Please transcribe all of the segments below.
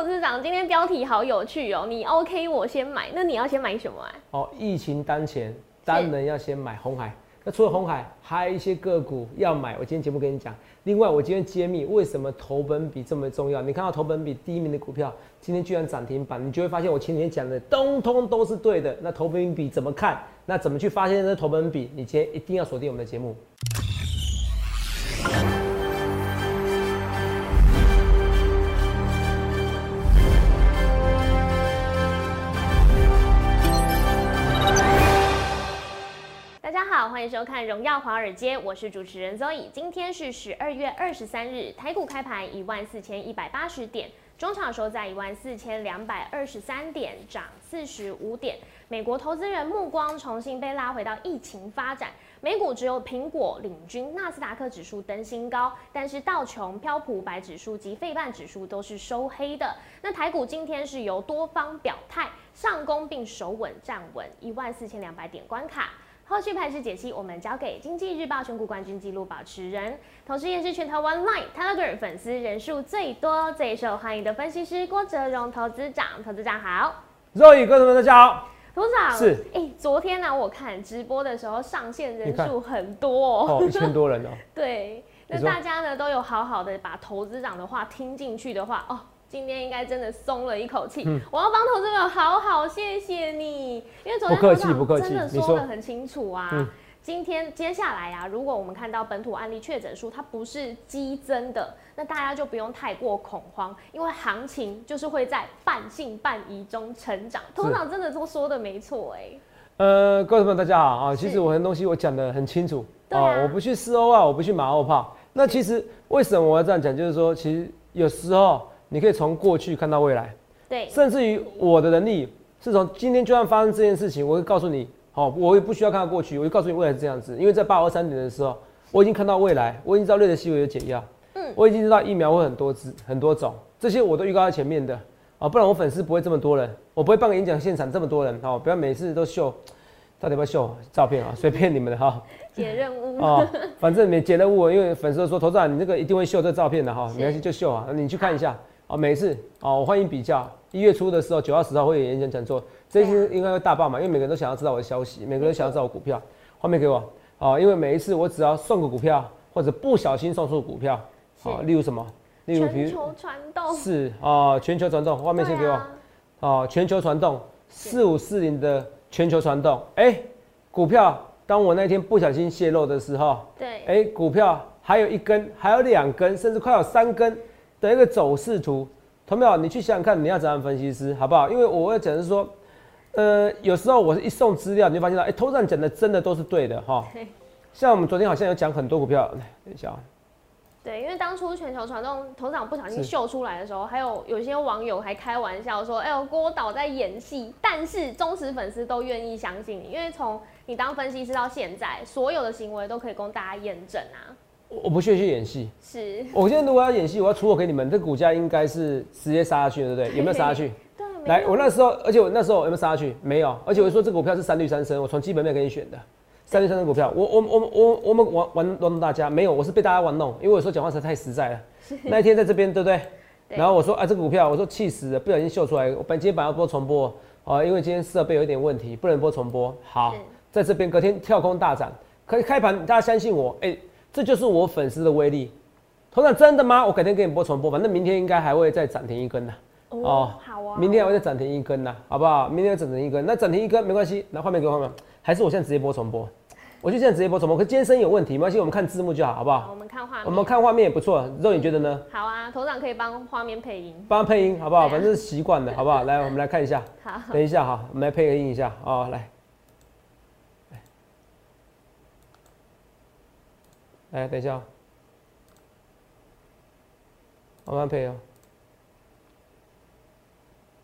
投资长，今天标题好有趣哦！你 OK，我先买，那你要先买什么啊？哦，疫情当前，当然要先买红海。那除了红海，还有一些个股要买。我今天节目跟你讲。另外，我今天揭秘为什么投本比这么重要。你看到投本比第一名的股票，今天居然涨停板，你就会发现我前天讲的通通都是对的。那投本比怎么看？那怎么去发现这投本比？你今天一定要锁定我们的节目。欢迎收看《荣耀华尔街》，我是主持人 Zoe。今天是十二月二十三日，台股开盘一万四千一百八十点，中场收在一万四千两百二十三点，涨四十五点。美国投资人目光重新被拉回到疫情发展，美股只有苹果领军，纳斯达克指数登新高，但是道琼、标普白指数及费半指数都是收黑的。那台股今天是由多方表态上攻，并守稳站稳一万四千两百点关卡。后续盘势解析，我们交给经济日报选股冠军纪录保持人，同时也是全台湾 Line Telegram 粉丝人数最多、最受欢迎的分析师郭哲荣投资长。投资长好，肉宇哥们大家好。投资长是，哎，昨天呢，我看直播的时候上线人数很多哦，一千多人哦。对，那大家呢都有好好的把投资长的话听进去的话哦。今天应该真的松了一口气，我要帮投资友好好谢谢你，因为昨天真的说的很清楚啊。今天接下来啊，如果我们看到本土案例确诊数它不是激增的，那大家就不用太过恐慌，因为行情就是会在半信半疑中成长。通常真的都说的没错哎。呃，各位朋友大家好啊，其实我很多东西我讲的很清楚啊，我不去四欧啊，我不去马后炮。那其实为什么我要这样讲？就是说，其实有时候。你可以从过去看到未来，对，甚至于我的能力是从今天就算发生这件事情，我会告诉你，好，我也不需要看到过去，我就告诉你未来是这样子。因为在八二三点的时候，我已经看到未来，我已经知道瑞德西韦有解药，嗯，我已经知道疫苗会很多支很多种，这些我都预告在前面的。啊，不然我粉丝不会这么多人，我不会办个演讲现场这么多人，好，不要每次都秀，到底要不要秀照片啊？随便你们的哈，解任务。啊，反正你解任务，因为粉丝都说投资人你那个一定会秀这照片的哈，没关系就秀啊，你去看一下。哦，每次哦，我欢迎比较。一月初的时候，九号、十号会有演讲讲座，这次应该会大爆嘛，因为每个人都想要知道我的消息，每个人都想要知道我股票。画面给我哦，因为每一次我只要送个股票，或者不小心送出股票，哦，例如什么？例如全球传动是哦，全球传动。画面先给我哦，全球传动四五四零的全球传动。哎，股票，当我那天不小心泄露的时候，对，哎，股票还有一根，还有两根，甚至快有三根。的一个走势图，同没有？你去想想看，你要怎样分析师，好不好？因为我要讲是说，呃，有时候我是一送资料，你就发现到，哎，头上讲的真的都是对的哈。像我们昨天好像有讲很多股票，等一下。对，因为当初全球传动头长不小心秀出来的时候，还有有些网友还开玩笑说，哎呦，郭导在演戏。但是忠实粉丝都愿意相信你，因为从你当分析师到现在，所有的行为都可以供大家验证啊。我不屑去演戏，是我现在如果要演戏，我要出货给你们，这股价应该是直接杀下去，对不对？有没有杀下去？对，来，我那时候，而且我那时候有没有杀下去？没有，而且我说这股票是三绿三升，我从基本面给你选的三绿三升股票，我我我我我们玩玩玩弄大家，没有，我是被大家玩弄，因为我说讲话实在太实在了。那一天在这边，对不对？然后我说啊，这个股票，我说气死了，不小心秀出来，我本今天本要播重播啊，因为今天设备有一点问题，不能播重播。好，在这边隔天跳空大涨，可以开盘，大家相信我，哎。这就是我粉丝的威力，头长真的吗？我改天给你播重播，反正明天应该还会再涨停一根的。哦，好啊，明天还会再涨停一根的，好不好？明天再涨停一根，那涨停一根没关系，拿画面给我画面，还是我现在直接播重播？我就现在直接播重播，可今天声音有问题，没关系，我们看字幕就好，好不好？我们看画面，我们看画面也不错。肉你觉得呢？好啊，头长可以帮画面配音，帮配音好不好？反正是习惯的，好不好？来，我们来看一下。好，等一下哈，我们来配个音一下哦，来。来，等一下，慢慢配啊。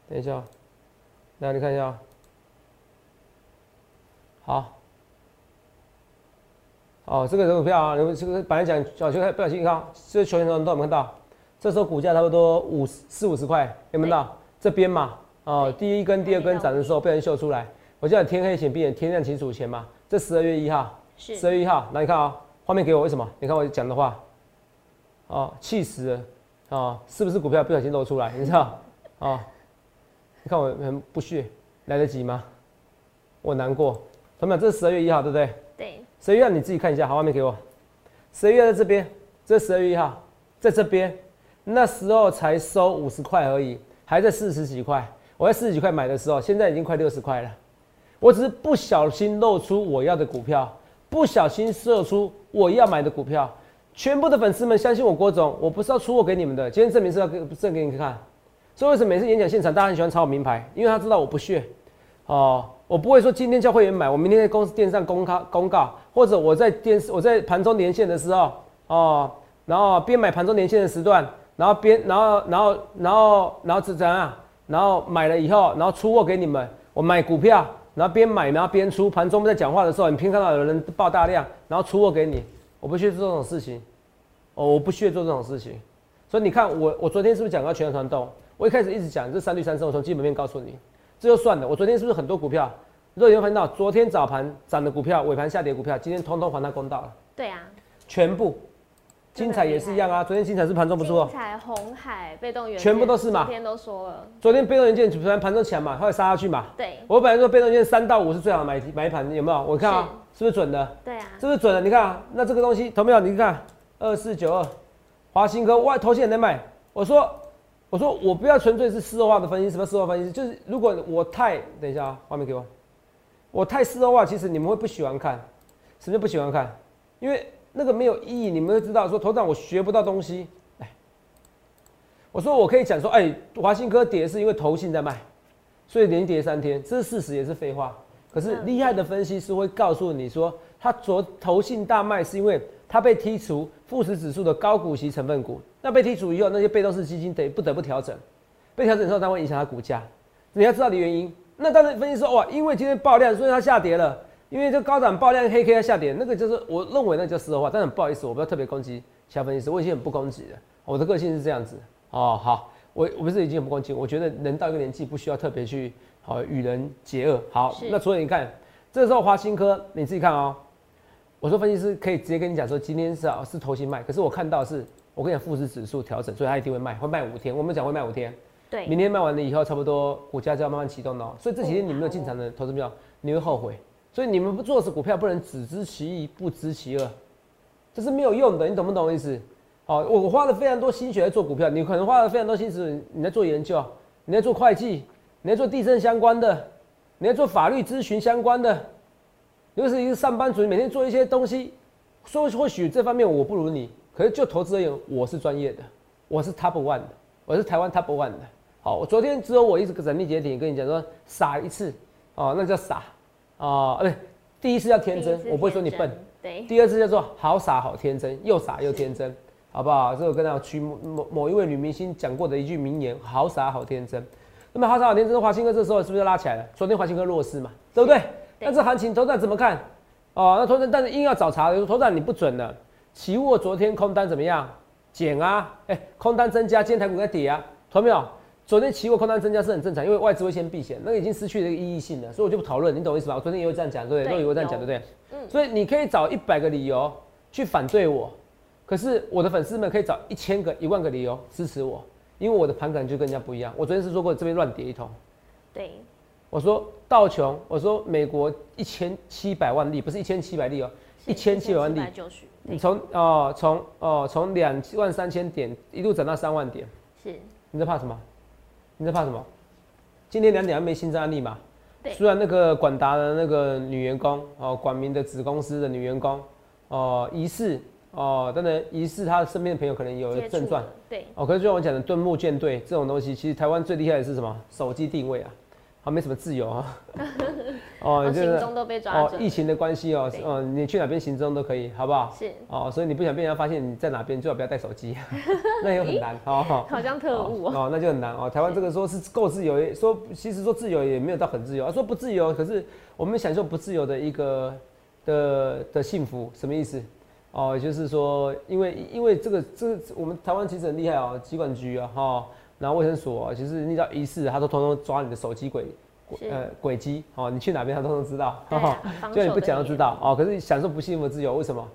等一下，来你看一下，好。哦，这个股票啊，你们这个本来讲小球不小心看，这球员都有没有看到？这时候股价差不多五四五十块，有没有到？这边嘛，哦，第一根、第二根涨的时候被人秀出来。我叫你天黑请闭眼，天亮请数钱嘛。这十二月一号，十二月一号，来你看啊。画面给我，为什么？你看我讲的话，哦，气死了，哦，是不是股票不小心露出来？你知道？啊，你看我很不屑，来得及吗？我难过。同学们，这是十二月一号，对不对？对，十二月你自己看一下，好，画面给我。十二月在这边，这十二月一号，在这边，那时候才收五十块而已，还在四十几块。我在四十几块买的时候，现在已经快六十块了。我只是不小心露出我要的股票，不小心射出我要买的股票。全部的粉丝们相信我郭总，我不是要出货给你们的。今天证明是要给证给你看。所以为什么每次演讲现场大家很喜欢抄我名牌？因为他知道我不屑。哦，我不会说今天叫会员买，我明天在公司电视上公开公告，或者我在电视我在盘中连线的时候，哦，然后边买盘中连线的时段，然后边然后然后然后然后是怎样？然后买了以后，然后出货给你们。我买股票，然后边买然后边出。盘中在讲话的时候，你偏看到有人爆大量，然后出货给你。我不屑做这种事情，哦，我不屑做这种事情。所以你看我我昨天是不是讲到全传动？我一开始一直讲这三绿三升，我从基本面告诉你。这就算了。我昨天是不是很多股票？如果你会看到，昨天早盘涨的股票，尾盘下跌股票，今天通通还他公道了。对啊，全部。精彩也是一样啊。昨天精彩是盘中不错。精彩、红海、被动元全部都是嘛。昨天都说了。昨天被动元件昨天盘中强嘛，后来杀下去嘛。对。我本来说被动元件三到五是最好的买买盘，有没有？我看啊，是不是准的？对啊。是不是准的？你看啊，那这个东西，投没有？你看二四九二，华兴科外头线在卖。我说。我说我不要纯粹是事后化的分析，什么事后分析？就是如果我太等一下啊，画面给我，我太事后化，其实你们会不喜欢看，什么叫不喜欢看？因为那个没有意义，你们会知道说头长我学不到东西。哎，我说我可以讲说，哎，华信科跌是因为投信在卖，所以连跌三天，这是事实也是废话。可是厉害的分析师会告诉你说，他昨投信大卖是因为他被剔除富时指数的高股息成分股。那被剔除以后，那些被动式基金得不得不调整，被调整之后，它会影响它股价。你要知道的原因。那当然分析说，哇，因为今天爆量，所以它下跌了。因为这高涨爆量黑 K 它下跌，那个就是我认为那叫事后话。但是不好意思，我不要特别攻击其他分析师，我已经很不攻击了。我的个性是这样子。哦，好，我我不是已经很不攻击，我觉得人到一个年纪不需要特别去好与人结恶。好，那所以你看，这时候华新科，你自己看哦。我说分析师可以直接跟你讲说，今天是啊是头型卖，可是我看到是。我跟你讲，富时指数调整，所以它一定会卖，会卖五天。我们讲会卖五天，对，明天卖完了以后，差不多股价就要慢慢启动了。所以这几天你没有进场的投资票，你会后悔。所以你们不做是股票，不能只知其一不知其二，这是没有用的。你懂不懂意思？好，我花了非常多心血在做股票，你可能花了非常多心思你在做研究，你在做会计，你在做地震相关的，你在做法律咨询相关的，又是一个上班族，每天做一些东西，说或许这方面我不如你。可是就投资而言，我是专业的，我是 top one 的，我是台湾 top one 的。好，我昨天只有我一直整理解体跟你讲说傻一次，哦，那叫傻，哦，对，第一次叫天真，我不会说你笨。对。第二次叫做好傻好天真，又傻又天真，好不好？这我跟大家取某某一位女明星讲过的一句名言：好傻好天真。那么好傻好天真，华兴哥这时候是不是拉起来了？昨天华兴哥弱势嘛，对不对？那这行情头涨怎么看？哦，那头涨但是硬要找茬，头涨你不准了。期货昨天空单怎么样？减啊，哎，空单增加，今天台股在跌啊，懂没有？昨天期货空单增加是很正常，因为外资会先避险，那个已经失去了一个意义性了，所以我就不讨论，你懂我意思吧？我昨天也有这样讲，对不对？都也会这样讲，对不对？嗯。所以你可以找一百个理由去反对我，可是我的粉丝们可以找一千个、一万个理由支持我，因为我的盘感就跟人家不一样。我昨天是说过这边乱跌一通，对。我说道琼，我说美国一千七百万例，不是一千七百例哦，一千七百万例。你从哦，从哦，从两万三千点一路涨到三万点，是。你在怕什么？你在怕什么？今天两点还没新增案例嘛？对。虽然那个广达的那个女员工哦，广明的子公司的女员工哦，疑似哦，当然疑似他身边的朋友可能有症状，对。哦，可是就像我讲的盾木舰队这种东西，其实台湾最厉害的是什么？手机定位啊。啊，没什么自由啊！哦，行踪都被抓哦，疫情的关系哦，哦，你去哪边行踪都可以，好不好？是哦，所以你不想被人家发现你在哪边，最好不要带手机，那也很难哦。好像特务哦，那就很难哦。台湾这个说是够自由，说其实说自由也没有到很自由啊。说不自由，可是我们享受不自由的一个的的幸福，什么意思？哦，就是说，因为因为这个这个我们台湾其实很厉害哦，机管局啊哈。然后卫生所其实你只要一试，他都通通抓你的手机轨，呃轨迹哦，你去哪边他都能知道，就你不讲都知道哦。可是享受不幸福的自由，为什么？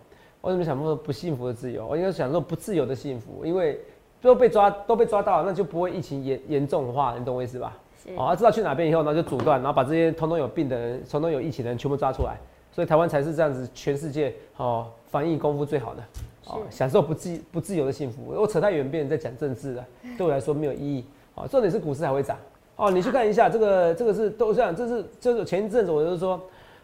为什么享受不幸福的自由？我应该享受不自由的幸福，因为都被抓都被抓到了，那就不会疫情严严重化，你懂我意思吧？哦，他知道去哪边以后呢，就阻断，然后把这些通通有病的人、通通有疫情的人全部抓出来，所以台湾才是这样子，全世界哦防疫功夫最好的，哦，享受不自不自由的幸福。我扯太远，别人在讲政治了，对我来说没有意义。哦，重点是股市还会涨。哦，你去看一下这个，这个是都这样，这是就是前一阵子我就说，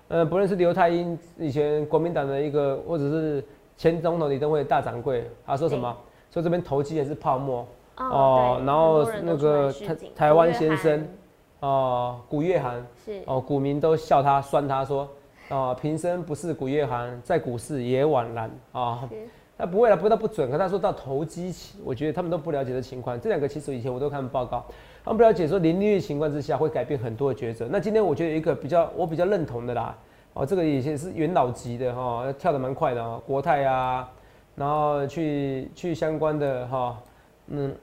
呃，不论是刘太英以前国民党的一个，或者是前总统李登辉的大掌柜，他说什么？说这边投机也是泡沫。哦，然后那个台台湾先生，哦，古月涵是哦，股民都笑他酸他说，哦，平生不是古月涵，在股市也枉然啊。他不会了，不会他不准，可他说到投机，我觉得他们都不了解的情况。这两个其实以前我都看报告，他们不了解说零利率情况之下会改变很多的抉择。那今天我觉得一个比较我比较认同的啦，哦，这个以前是元老级的哈，跳得蛮快的哦，国泰啊，然后去去相关的哈，嗯。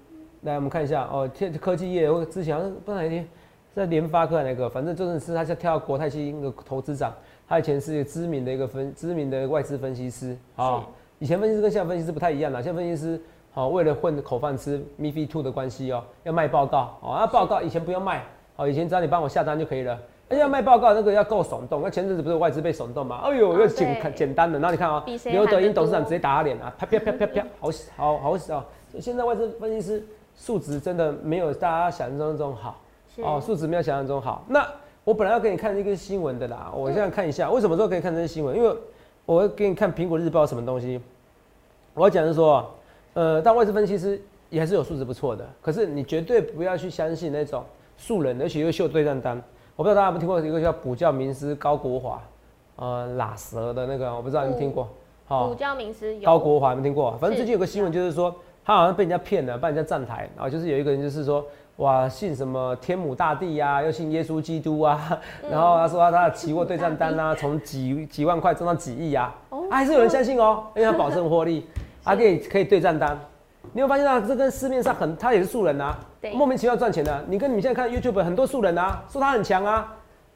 来，我们看一下哦，天科技业，我之前不知道哪一天在联发科那个，反正就是是他在跳国泰金的投资长，他以前是知名的一个分知名的外资分析师啊。以前分析师跟现在分析师不太一样了，现在分析师好为了混口饭吃，MiFi Two 的关系哦，要卖报告哦，那报告以前不用卖，哦，以前只要你帮我下单就可以了。哎，要卖报告那个要够耸动，那前阵子不是外资被耸动吗？哎呦，又简简单的，然后你看啊，刘德英董事长直接打他脸啊，啪啪啪啪啪，好好好啊！现在外资分析师。素质真的没有大家想象中中好哦，素质没有想象中好。那我本来要给你看一个新闻的啦，我现在看一下，为什么说可以看这些新闻？因为我会给你看苹果日报什么东西。我要讲是说，呃，但外资分析师也还是有素质不错的，可是你绝对不要去相信那种素人，而且又秀对账单。我不知道大家有没有听过一个叫补教名师高国华，呃，拉舌的那个，我不知道你听过？好，补教名师高国华有没有听过？反正最近有个新闻就是说。他好像被人家骗了，被人家站台，然后就是有一个人就是说，哇，信什么天母大帝呀，又信耶稣基督啊，然后他说他的期货对账单啊，从几几万块涨到几亿啊，还是有人相信哦，因为他保证获利，他可以可以对账单。你有发现啊，这跟市面上很，他也是素人呐，莫名其妙赚钱的。你跟你们现在看 YouTube 很多素人啊，说他很强啊，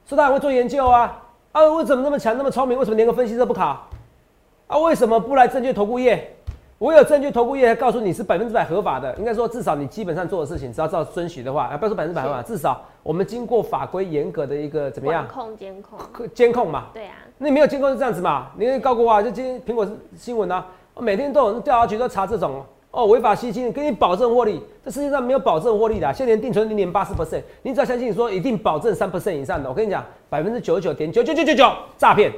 说他很会做研究啊，啊，为什么那么强那么聪明？为什么连个分析都不考？啊，为什么不来证券投顾业？我有证券，投顾业告诉你是百分之百合法的，应该说至少你基本上做的事情，只要照遵循的话，啊，不要说百分之百合法，至少我们经过法规严格的一个怎么样？控监控，监控嘛。对啊。那你没有监控是这样子嘛？你告过啊？就今天苹果新闻啊，每天都有人调查局都查这种哦违法吸金，给你保证获利，这世界上没有保证获利的，现在连定存零点八四 percent，你只要相信说一定保证三 percent 以上的，我跟你讲，百分之九十九点九九九九九诈骗。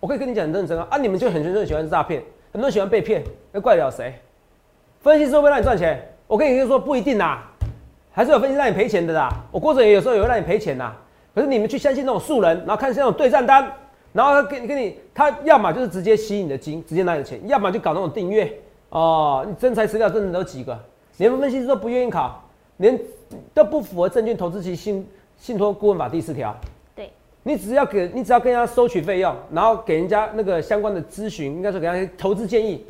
我可以跟你讲很认真啊，啊，你们就很认真喜欢诈骗。很多人喜欢被骗，那怪得了谁？分析师会不会让你赚钱？我跟你说不一定啦，还是有分析让你赔钱的啦。我郭总也有时候也会让你赔钱呐。可是你们去相信那种素人，然后看那种对账单，然后他给给你，他要么就是直接吸你的金，直接拿你的钱，要么就搞那种订阅哦。你真材实料真的有几个？连分析师都不愿意考，连都不符合证券投资期信信托顾问法第四条。对你只要给你只要跟人家收取费用，然后给人家那个相关的咨询，应该说给他投资建议。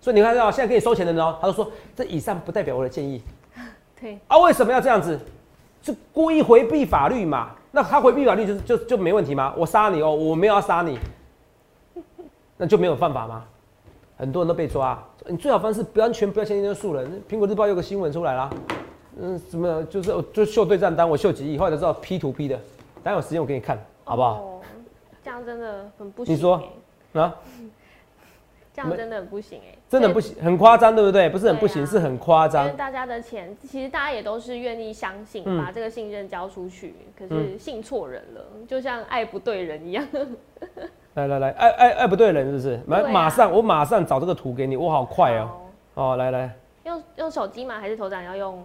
所以你看到现在给你收钱的人哦，他就说这以上不代表我的建议。对啊，为什么要这样子？是故意回避法律嘛？那他回避法律就就就没问题吗？我杀你哦，我没有要杀你，那就没有犯法吗？很多人都被抓，你最好方式不完全不要相信那个素人。苹果日报有个新闻出来啦，嗯，什么就是就秀对账单，我秀几亿，后来才知道 P to P 的。等有时间我给你看。好不好？这样真的很不行。你说啊？这样真的很不行哎，真的不行，很夸张，对不对？不是很不行，是很夸张。因为大家的钱，其实大家也都是愿意相信，把这个信任交出去，可是信错人了，就像爱不对人一样。来来来，爱爱爱不对人，是不是？马马上，我马上找这个图给你，我好快哦。哦，来来，用用手机吗？还是头长要用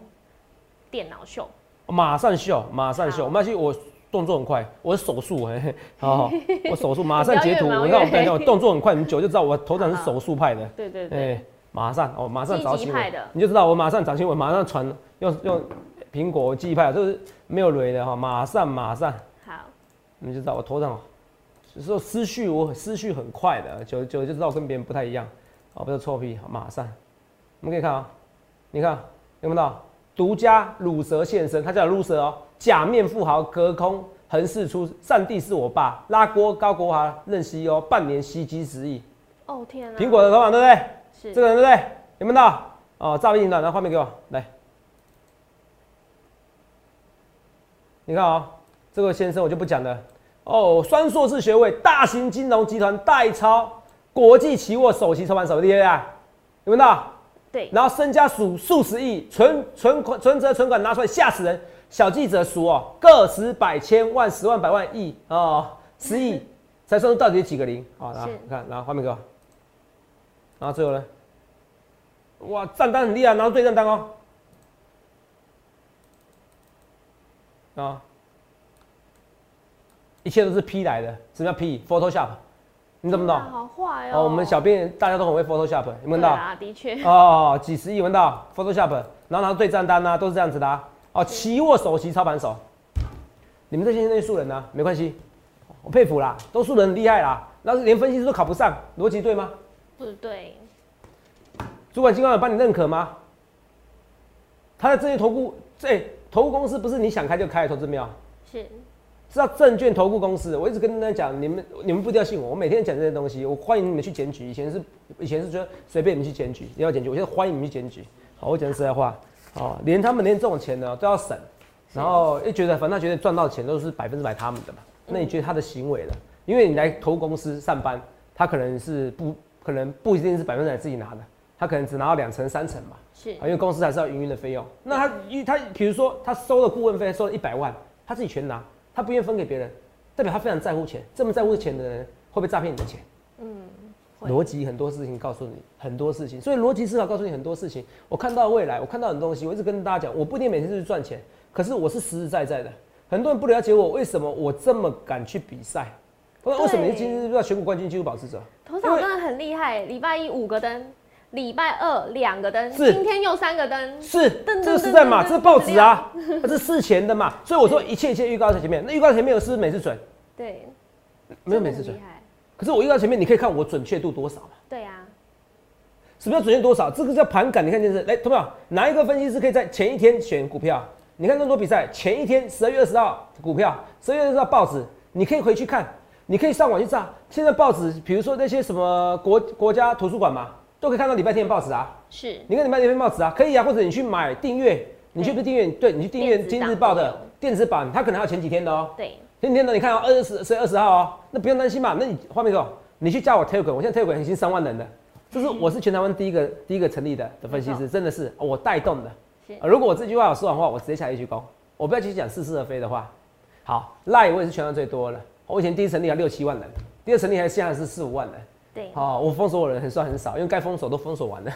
电脑秀？马上秀，马上秀，我们要去我。动作很快，我手速 哎，好，我手速马上截图。我看我看一下，我动作很快，你久就知道我头上是手速派的。对对对，哎，马上哦，马上找新闻，你就知道我马上找新闻，马上传，用用苹果记忆派，就是没有雷的哈，马上马上。好，你就知道我头上，说思绪我思绪很快的，久久就知道跟别人不太一样，哦，不是臭屁，马上，我们可以看啊，你看有没有到？独家乳蛇现身，他叫乳蛇哦，假面富豪隔空横事出，上帝是我爸，拉锅高国华任 CEO，半年袭击十亿。哦天啊！苹果的头版对不对？是这个人对不对？有没有到？哦，诈骗集团，拿画面给我来。你看啊、这个先生我就不讲了。哦，双硕士学位，大型金融集团代操国际期货首席操盘手，厉害啊！有没有到？对，然后身家数数十亿，存存款存折存款拿出来吓死人。小记者数哦，个十百千万十万百万亿哦，十亿 才算出到底有几个零啊？然后你看，然后画面给我，然后最后呢，哇，账单很厉害，然后对账单哦，啊，一切都是 P 来的，什么叫 P？Photoshop，你懂不懂？好坏哦。哦，我们小编大家都很会 Photoshop，有没有到？啊，的确，哦，几十亿闻到 Photoshop，然后拿对账单啊，都是这样子的、啊。哦，期货首席操盘手，你们这些那些素人呢、没关系，我佩服啦，都素人很厉害啦，然后连分析师都考不上，逻辑对吗？不对，主管机关有帮你认可吗？他的这些投顾，这、投顾公司不是你想开就开的投资没有？是知道证券投顾公司，我一直跟大家讲，你们你们不一定要信我，我每天讲这些东西，我欢迎你们去检举。以前是以前是觉得随便你们去检举，你要检举，我现在欢迎你们去检举。好，我讲实在话，哦，连他们连这种钱呢都要省，然后又觉得反正他觉得赚到钱都是百分之百他们的嘛，那你觉得他的行为呢？因为你来投公司上班，他可能是不可能不一定是百分之百自己拿的，他可能只拿到两成三成嘛。是啊，因为公司还是要营运的费用。那他一他比如说他收了顾问费，收了一百万，他自己全拿，他不愿意分给别人，代表他非常在乎钱。这么在乎钱的人，会不会诈骗你的钱？会逻辑很多事情告诉你很多事情，所以逻辑思考告诉你很多事情。我看到未来，我看到很多东西，我一直跟大家讲，我不一定每天都去赚钱，可是我是实实在在的。很多人不了解我，为什么我这么敢去比赛？我说为什么你是今日要全国冠军纪录保持者？头场真的很厉害，礼拜一五个灯，礼拜二两个灯，今天又三个灯，是，这个是在嘛？这是报纸啊，这是事前的嘛。所以我说一切一切预告在前面，那预告前面有是不是每次准？对，没有每次准可是我遇到前面，你可以看我准确度多少嘛？对啊，什么叫准确多少？这个叫盘感。你看电视，来，同学们，哪一个分析师可以在前一天选股票？你看那么多比赛，前一天十二月二十号股票，十二月二十号报纸，你可以回去看，你可以上网去查。现在报纸，比如说那些什么国国家图书馆嘛，都可以看到礼拜天的报纸啊。是你看礼拜天的报纸啊，可以啊，或者你去买订阅，你去不是订阅，对你去订阅今日报的电子版，它可能还有前几天的哦。对，前几天的你看哦，二十十月二十号哦，那不用担心嘛。那你画面给我，你去加我 Telegram，我现在 Telegram 已经三万人了，这是我是全台湾第一个第一个成立的的分析师，真的是我带动的。呃如果我这句话有说完话，我直接下一句高，我不要去讲似是而非的话。好，赖我也是全台最多了，我以前第一成立还六七万人，第二成立还现在是四五万人。对，好、我封锁的人很算很少，因为该封锁都封锁完了。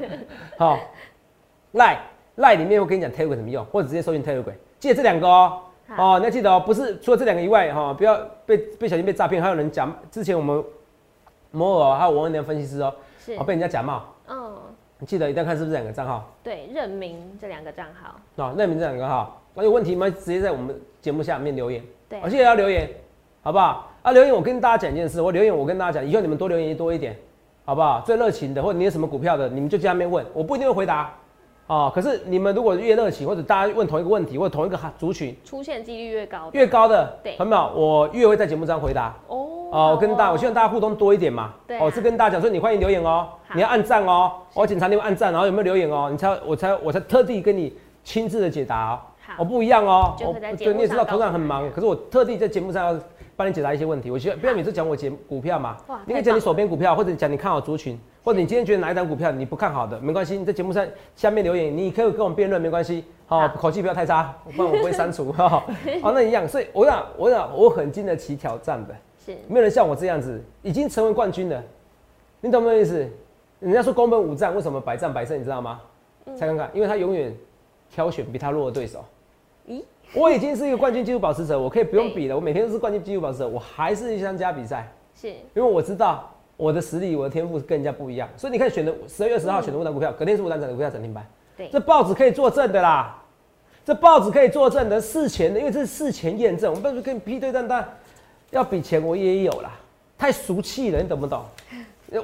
好，赖赖里面我跟你讲 Telegram 怎么用，或者直接搜寻 Telegram，记得这两个哦。好哦，你要记得哦，不是除了这两个以外，哈、不要被被小心被诈骗。还有人假，之前我们摩尔还有王文良分析师哦，是哦，被人家假冒，嗯，你记得一定要看是不是两个账号对，任明这两个账号，哦，认明这两个号，那有问题吗？直接在我们节目下面留言，对而且也要留言，好不好？啊，留言我跟大家讲一件事，我留言我跟大家讲，以后你们多留言多一点，好不好？最热情的，或者你有什么股票的，你们就在下面问，我不一定会回答。哦，可是你们如果越热情，或者大家问同一个问题，或者同一个族群出现几率越高，越高的，对有没有？我越会在节目上回答。哦，哦，我跟大家，我希望大家互动多一点嘛。对我是跟大家讲说，你欢迎留言哦，你要按赞哦，我检查你们按赞，然后有没有留言哦，你才我才我才特地跟你亲自的解答哦。好我不一样哦，对你也知道，头长很忙可是我特地在节目上要帮你解答一些问题。我希望不要每次讲我节股票嘛，你可以讲你手边股票，或者讲你看好族群，或者你今天觉得哪一档股票你不看好的，没关系，你在节目上下面留言，你可以跟我们辩论，没关系。好，好口气不要太差，不然我不会删除。哈，好，那一样，所以我想，我想，我很经得起挑战的。是没有人像我这样子已经成为冠军了，你懂不懂意思？人家说宫本武藏为什么百战百胜，你知道吗？猜看看，因为他永远挑选比他弱的对手。咦，我已经是一个冠军纪录保持者，我可以不用比了，我每天都是冠军纪录保持者，我还是去参加比赛，是，因为我知道我的实力、我的天赋跟人家不一样。所以你看，选的十二月十号选的五档股票，隔天是五档涨的股票涨停板，对。这报纸可以作证的啦，这报纸可以作证的，事前的，因为这是事前验证，我们不是跟你批对账单，要比钱我也有啦，太俗气了，你懂不懂？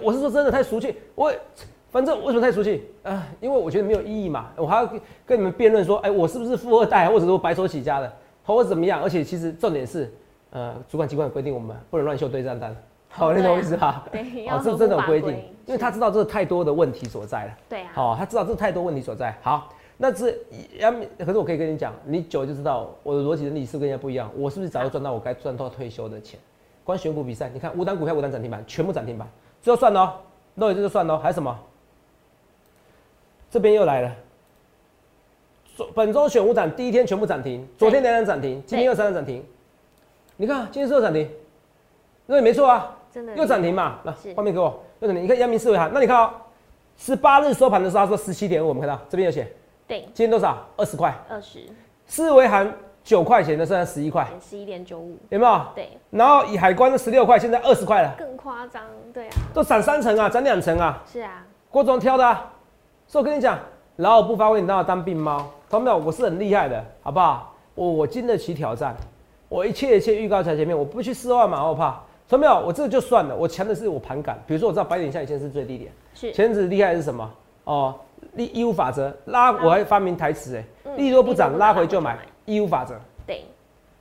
我是说真的太俗气，我反正为什么太俗气啊、因为我觉得没有意义嘛，我还要跟跟你们辩论说，哎、我是不是富二代，或者说白手起家的，或者怎么样？而且其实重点是，呃，主管机关有规定我们不能乱秀对账单，好，你懂我意思吧？对，哦这真的有规定。因为他知道这太多的问题所在了。对啊，好、他知道这太多问题所在。好，那这要可是我可以跟你讲，你久了就知道我的逻辑能力是跟人家不一样。我是不是早就赚到我该赚到退休的钱？光选股比赛，你看五档股票五档涨停板，全部涨停板，最后算了哦，那也这就算了哦，还有什么？这边又来了。昨本周选五展第一天全部涨停，昨天两档涨停，今天又三档涨停。你看今天是又涨停，那也没错啊，真的又涨停嘛。来是，画面给我，又涨停。你看阳明四维哈，那你看哦，十八日收盘的时候他说十七点五，我们看到这边有写，对，今天多少？二十块。二十四维含九块钱的，现在十一块，十一点九五，有没有？对，然后以海关的十六块，现在二十块了，更夸张，对啊，都涨三成啊，涨两成啊。是啊，郭总挑的、啊，所以我跟你讲，老虎不发威，你当我当病猫。同没有？我是很厉害的，好不好？我我经得起挑战，我一切一切预告在前面，我不去四万马后炮。同没有？我这个就算了，我强的是我盘感。比如说，我知道白点下以前是最低点，是前阵子厉害的是什么？哦，利义务法则拉，我还发明台词哎，嗯利多不涨，利多不涨拉回就买义务法则。对，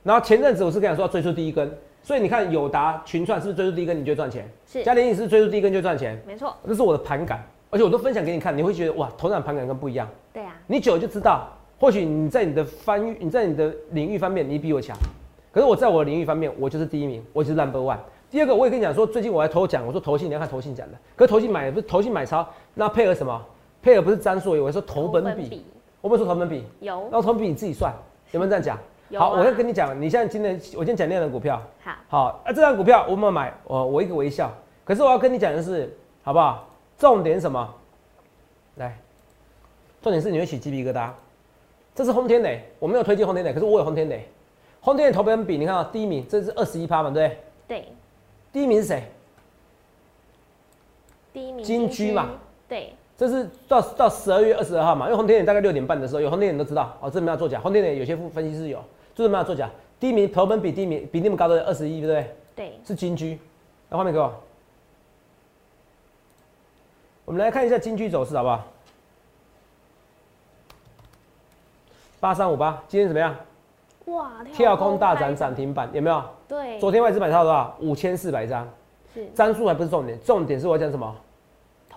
然后前阵子我是跟你说要追出第一根，所以你看友达群创是不是追出第一根你就赚钱？是嘉联影是是追出第一根就赚钱？没错，这是我的盘感，而且我都分享给你看，你会觉得哇，头脑盘感跟不一样。对啊，你久了就知道，或许你在你的翻译，你在你的领域方面你比我强，可是我在我的领域方面我就是第一名，我就是 number one。第二个我也跟你讲说，最近我还偷讲，我说投信你要看投信讲的，可是投信买不是投信买超，那配合什么？配合不是张数，我说投本比，我们说投本比，有然后投本比你自己算，有没有这样讲？有好，我啊要跟你讲，你现在今天我今天讲那样的股票，好，好，啊，这张股票我们买，我我一个微笑。可是我要跟你讲的是，好不好？重点是什么？来，重点是你会起鸡皮疙瘩。这是轰天磊，我没有推荐轰天磊，可是我有轰天磊。轰天磊投本比，你看啊，第一名这是二十一趴嘛，对不对？对，第一名是谁？第一名金居嘛，对，这是到到十二月二十二号嘛，因为轰天磊大概六点半的时候，有轰天磊你都知道哦，这没有作假。轰天磊有些分析师有，就是没有作假。第一名投本比第一名比那么高的二十一，对不对？对，是金居。那画面给我，我们来看一下金居走势好不好？八三五八，今天怎么样？哇，跳空大涨开涨停板，有没有？对，昨天外资买超多少？五千四百张，是张数还不是重点，重点是我讲什么？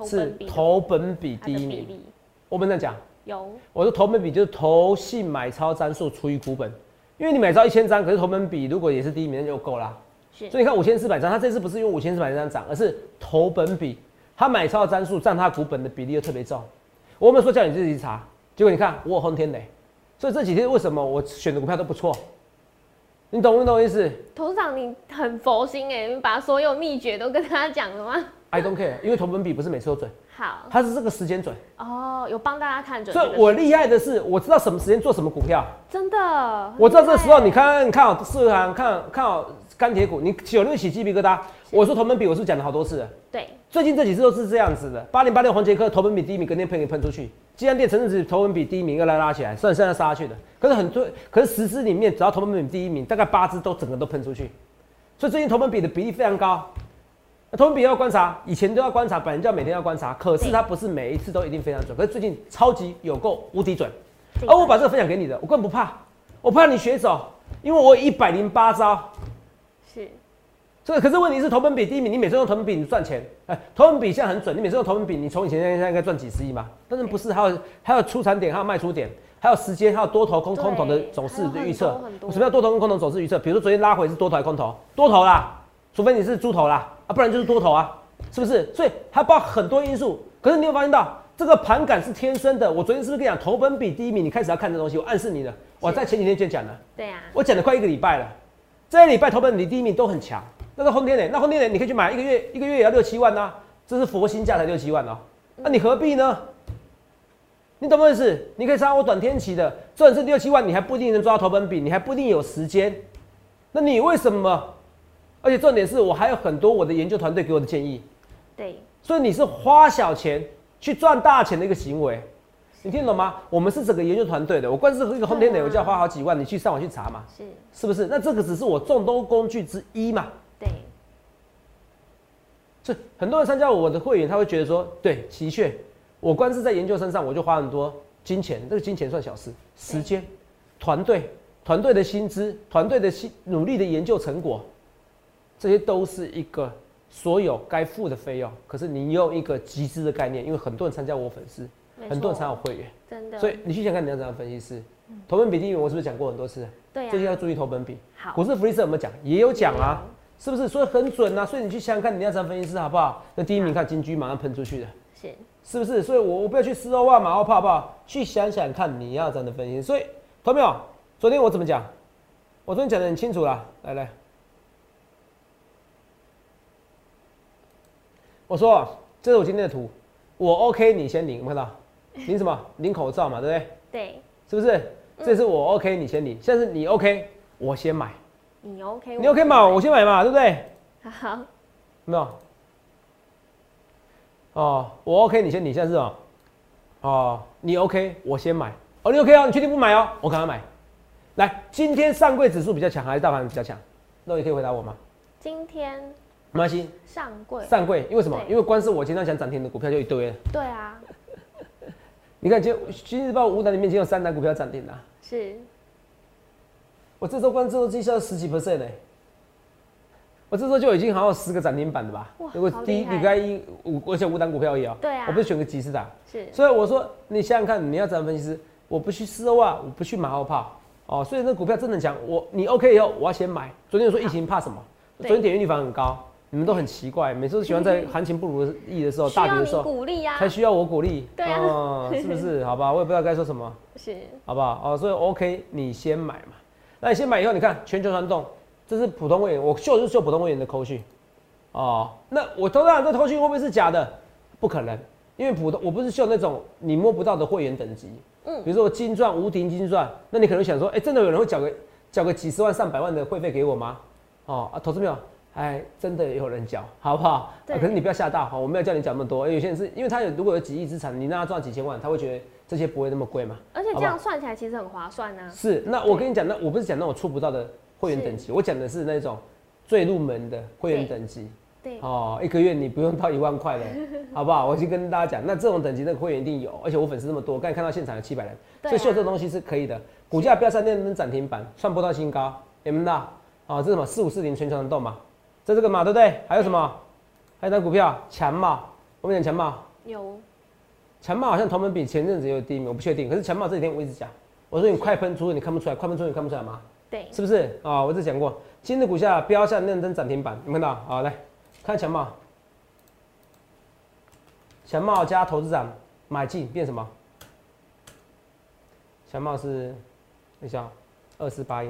是投本比第一名。我们在讲，有，我说投本比就是投信买超张数除以股本，因为你买超一千张，可是投本比如果也是第一名那就够啦。是所以你看五千四百张，它这次不是用五千四百张涨，而是投本比，它买超的张数占他股本的比例又特别重。我们说叫你自己去查，结果你看我有轰天雷，所以这几天为什么我选的股票都不错？你懂不懂意思董事长你很佛心哎，你把所有秘诀都跟他讲了吗？？I don't care，因为投本比不是每次都准，好，它是这个时间准。哦，有帮大家看准所，以我厉害的是，我知道什么时间做什么股票。真的，我知道这个时候，你看你看看好四行，看看好钢铁股，你有没有起鸡皮疙瘩？我说投本比，我是讲了好多次了。对，最近这几次都是这样子的，八零八六黄杰科投本比第一名，隔天喷给喷出去；基安电陈志子投本比第一名又来拉起来，算算要杀下去的。可是很多，可是十支里面只要投本比第一名，大概八支都整个都喷出去。所以最近投本比的比例非常高。那投本比要观察，以前都要观察，本来就要每天要观察，可是它不是每一次都一定非常准。可是最近超级有够无敌准。而我把这个分享给你的，我根本不怕，我怕你学走，因为我有一百零八招。是这个可是问题是投本比第一名，你每次用投本比你赚钱，哎，投本比现在很准，你每次用投本比，你从以前现在应该赚几十亿嘛？但是不是，还有还有出产点，还有卖出点，还有时间，还有多头空空头的对走势的预测什么叫多头跟空头走势预测？比如说昨天拉回是多头还是空头？多头啦，除非你是猪头啦，啊，不然就是多头啊，是不是？所以它包含很多因素。可是你有发现到这个盘感是天生的。我昨天是不是跟你讲投本比第一名？你开始要看这东西，我暗示你了。我在前几天就讲了。对啊，我讲了快一个礼拜了，这一礼拜投本比第一名都很强。那个轰天磊，那轰天磊你可以去买，一个月一个月也要六七万呐、啊这是佛心价才六七万哦、那你何必呢？你懂不懂意思？你可以参加我短天期的，这种是六七万，你还不一定能抓到投本比，你还不一定有时间。那你为什么？而且重点是我还有很多我的研究团队给我的建议，对，所以你是花小钱去赚大钱的一个行为，你听懂吗？我们是整个研究团队的，我光是一个轰天磊，我就要花好几万，你去上网去查嘛。是，是不是？那这个只是我众多工具之一嘛。对，所以很多人参加我的会员，他会觉得说，对，的确，我光是在研究身上，我就花很多金钱，这个金钱算小事，时间、团队、团队的薪资、团队的辛努力的研究成果，这些都是一个所有该付的费用，可是你用一个集资的概念，因为很多人参加我粉丝，很多人错参加我会员，真的，所以你去想看你要怎样分析师，投本比低，我是不是讲过很多次？对最近啊，要注意投本比。好，股市福利社有没有讲？也有讲啊，是不是？所以很准啊。所以你去想想看，你要怎样分析师好不好？那第一名看金居马上喷出去的，是是不是？所以我我不要去四欧万、马后炮好不好？去想想看你要怎样的分析。所以，同没有？昨天我怎么讲？我昨天讲的很清楚啦。来来，我说啊这是我今天的图，我 OK，你先领，有没有看到？领什么？领口罩嘛，对不对？对，是不是？这是我 OK，你先领。现在是你 OK，我先买。你 OK，你 OK 嘛？我先买嘛，对不对？好，有没有？哦，我 OK，你先你。现在是哦，哦，你 OK，我先买。哦，你 OK 哦，你确定不买哦？我赶快买。来，今天上柜指数比较强还是大盘比较强？那你可以回答我吗？今天没关系，上柜，上柜，因为什么？因为光是我今天想涨停的股票就一堆了。对啊，你看，今天《今日报》五档里面已经有三档股票涨停了。是我这周光这周绩效十几 percent 呢，我这周就已经好像有十个涨停板了吧哇？如果第一礼拜一五，我选五档股票而已哦。对啊我不是选个几十档。是，所以我说，你想想看，你要怎样分析师？我不去思欧啊，我不去马后炮哦，所以那股票真的强，我你 OK 以后，我要先买。昨天有说疫情怕什么？昨天点阅率反而很高，你们都很奇怪，每次都喜欢 在行情不如意的时候、大跌的时候，鼓励呀，才需要我鼓励。对啊哦，是不是？好吧，我也不知道该说什么，是好不好？哦，所以 OK，你先买嘛。那你先买以后，你看全球传动，这是普通会员，我秀就是秀普通会员的扣讯。哦，那我头上这扣讯会不会是假的？不可能，因为普通我不是秀那种你摸不到的会员等级。嗯比如说我金钻、无敌金钻，那你可能想说，哎、真的有人会缴个缴个几十万、上百万的会费给我吗？哦啊，投资没有？哎，真的有人缴，好不好？啊对可是你不要吓到，好，我没有叫你缴那么多。有些人是因为他有如果有几亿资产，你让他赚几千万，他会觉得这些不会那么贵嘛。而且这样算起来其实很划算呢。是，那我跟你讲，那我不是讲那种触不到的会员等级，我讲的是那种最入门的会员等级。对，哦，一个月你不用到一万块了，好不好？我先跟大家讲，那这种等级那个会员一定有，而且我粉丝那么多，刚才看到现场有七百人，啊所以秀这东西是可以的。股价飙三天能涨停板，创波到新高，有没有到？哦，这是什么？四五四零全球能动嘛？这这个嘛，对不对？还有什么？还有那股票强茂，我们讲强茂，有强茂好像同门比前阵子也有第一名，我不确定。可是强茂这几天我一直讲，我说你快喷出，你看不出来，快喷出你看不出来吗？对，是不是啊、我之前讲过，今日股价标下认真涨停板，有没有看到？好，来看强茂，强茂加投资长买进变什么？强茂是，等一下，二四八一，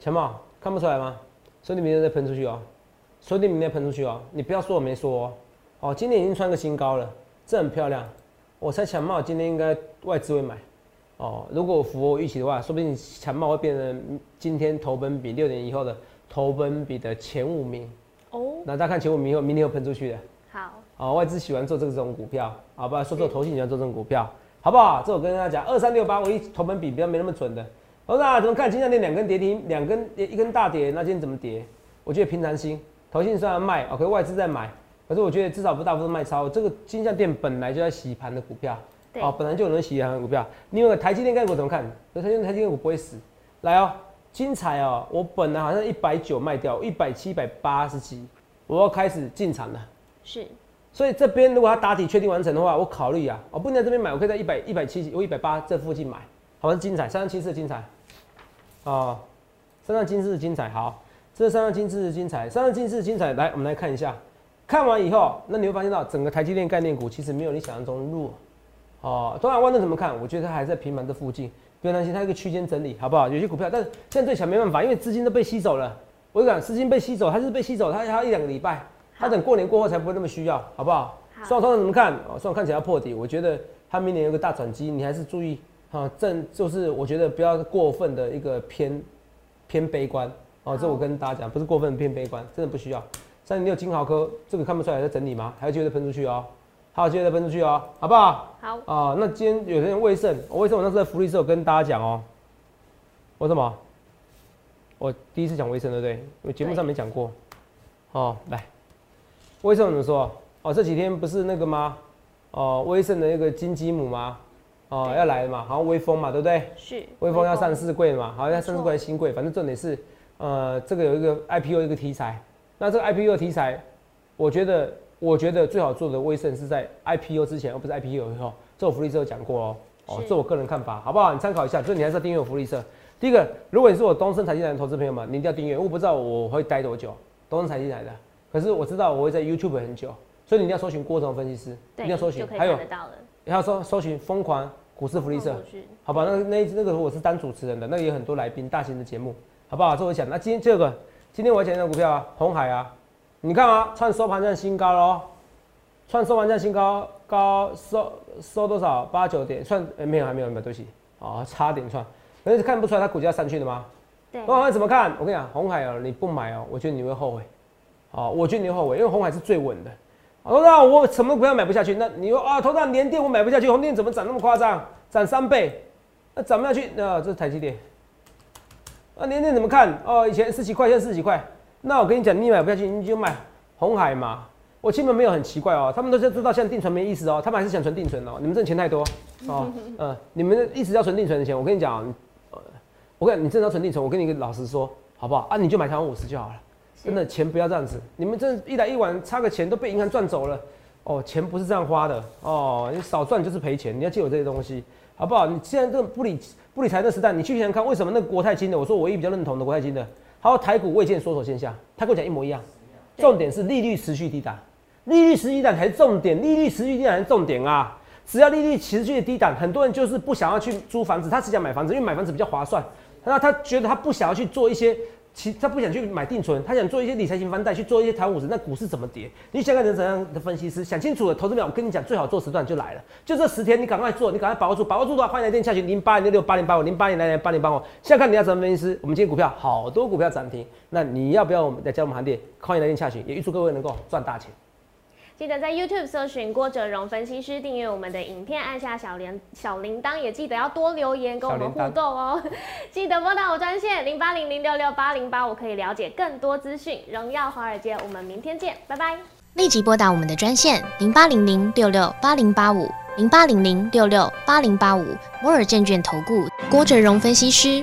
强茂看不出来吗？所以你明天再喷出去哦，所以你明天喷出去哦，你不要说我没说哦。哦，今天已经创个新高了，这很漂亮。我猜强茂今天应该外资会买。哦，如果符合我预期的话，说不定强茂会变成今天投本比六年以后的投本比的前五名。哦，那大家看前五名以后，明天又喷出去的。好，哦，外资喜欢做这种股票，好不好？说做投信喜欢做这种股票，好不好？这我跟大家讲，二三六八，我一投本比比较没那么准的。我说啊，怎么看？今天两根跌停，两根一根大跌，那今天怎么跌？我觉得平常心。投信虽然卖，OK，外资在买，可是我觉得至少不大幅度卖超。这个金像店本来就在洗盘的股票，对哦，本来就有人洗盘的股票。另外台积电概念股怎么看？台积电台积电股不会死。来哦，精彩哦！我本来好像一百九卖掉，一百七、一百八十几，我要开始进场了。是所以这边如果它打底确定完成的话，我考虑啊，我不能在这边买，我可以在一百一百七或一百八这附近买，好像是精彩，三十七四精彩，哦，三上金四精彩，好，这是三上金四精彩，三上金四精彩，来我们来看一下，看完以后，那你会发现到整个台积电概念股其实没有你想象中弱，哦，东亚万能怎么看？我觉得它还在平盘的附近，不用担心，它一个区间整理，好不好？有些股票，但是现在最强没办法，因为资金都被吸走了，我就讲，资金被吸走，它是被吸走，它还要一两个礼拜。它等过年过后才不会那么需要，好不好？好双双怎么看？哦，双看起来要破底，我觉得它明年有个大转机，你还是注意啊，正就是我觉得不要过分的一个偏偏悲观哦，这我跟大家讲，不是过分偏悲观，真的不需要。三零六金豪科这个看不出来在整理吗？还要接着喷出去哦，还有接着喷出去哦，好不好？好，啊，那今天有些人卫盛，我卫盛我那时候在福利社有跟大家讲哦，我什么？我第一次讲卫盛对不对？我节目上没讲过。哦，来，威盛怎么说？哦，这几天不是那个吗？哦，威盛的那个金鸡母吗？哦，要来了嘛，好像微风嘛，对不对？是微风要上市柜嘛，好像上市柜还是新柜，反正重点是呃，这个有一个 IPO 一个题材，那这个 IPO 题材，我觉得我觉得最好做的微盛是在 IPO 之前，而不是 IPO 以后。这我福利社有讲过哦，哦，这我个人看法，好不好？你参考一下。就是你还是要订阅我福利社。第一个，如果你是我东森财经台的投资朋友们，你一定要订阅。我不知道我会待多久，东森财经台的，可是我知道我会在 YouTube 很久，所以你一定要搜寻郭总分析师，一定要搜寻。还有，还要搜搜寻疯狂股市福利社，好吧？那那那个我是当主持人的，那有很多来宾，大型的节目，好不好？这我讲。那今天这个，今天我要讲的股票啊，红海啊，你看啊，创收盘价新高喽，创收盘价新高。高收收多少？八九点，算没有，还没有，没有，对不起，哦，差点算，可是看不出来它股价上去的吗？对，红海怎么看？我跟你讲，红海哦，你不买哦，我觉得你会后悔，哦，我觉得你会后悔，因为红海是最稳的。头那我什么股票买不下去？那你说啊，头上连电我买不下去，红电怎么涨那么夸张？涨三倍，那涨不下去？那这是台积电。那连电怎么看？哦，以前十几块，现在十几块。那我跟你讲，你买不下去，你就买红海嘛。我基本没有很奇怪哦，他们都是知道现在定存没意思哦，他们还是想存定存哦。你们挣钱太多哦，嗯，你们一直要存定存的钱，我跟你讲，呃，我跟你你真的要存定存，我跟你老实说，好不好啊？你就买台湾五十就好了，真的钱不要这样子。你们这一来一往差个钱都被银行赚走了哦，钱不是这样花的哦，你少赚就是赔钱，你要借我这些东西，好不好？你现在这个不理不理财的时代，你去想想看，为什么那个国泰金的，我说我唯一比较认同的国泰金的，还有台股未见缩手现象，他跟我讲一模一样，重点是利率持续低档。利率持续低档才是重点，利率持续低档才是重点啊！只要利率持续的低档，很多人就是不想要去租房子，他只想买房子，因为买房子比较划算。那他觉得他不想要去做一些，其他不想去买定存，他想做一些理财型房贷，去做一些台股市。那股市怎么跌？你想看成怎样的分析师？想清楚了，投资表我跟你讲，最好做时段就来了，就这十天，你赶快做，你赶快把握住，把握住的话，欢迎来电下询零八零六六八零八五零八零来零八零八五。现在看你要怎么分析师？我们今天股票好多股票涨停，那你要不要我们来加我们行列？欢迎来电下询，也预祝各位能够赚大钱。记得在 YouTube 搜寻郭哲荣分析师，订阅我们的影片，按下小铃小铃铛，也记得要多留言跟我们互动哦。记得拨打我专线零八零零六六八零八五，可以了解更多资讯。荣耀华尔街，我们明天见，拜拜。立即拨打我们的专线零八零零六六八零八五零八零零六六八零八五摩尔证券投顾郭哲荣分析师。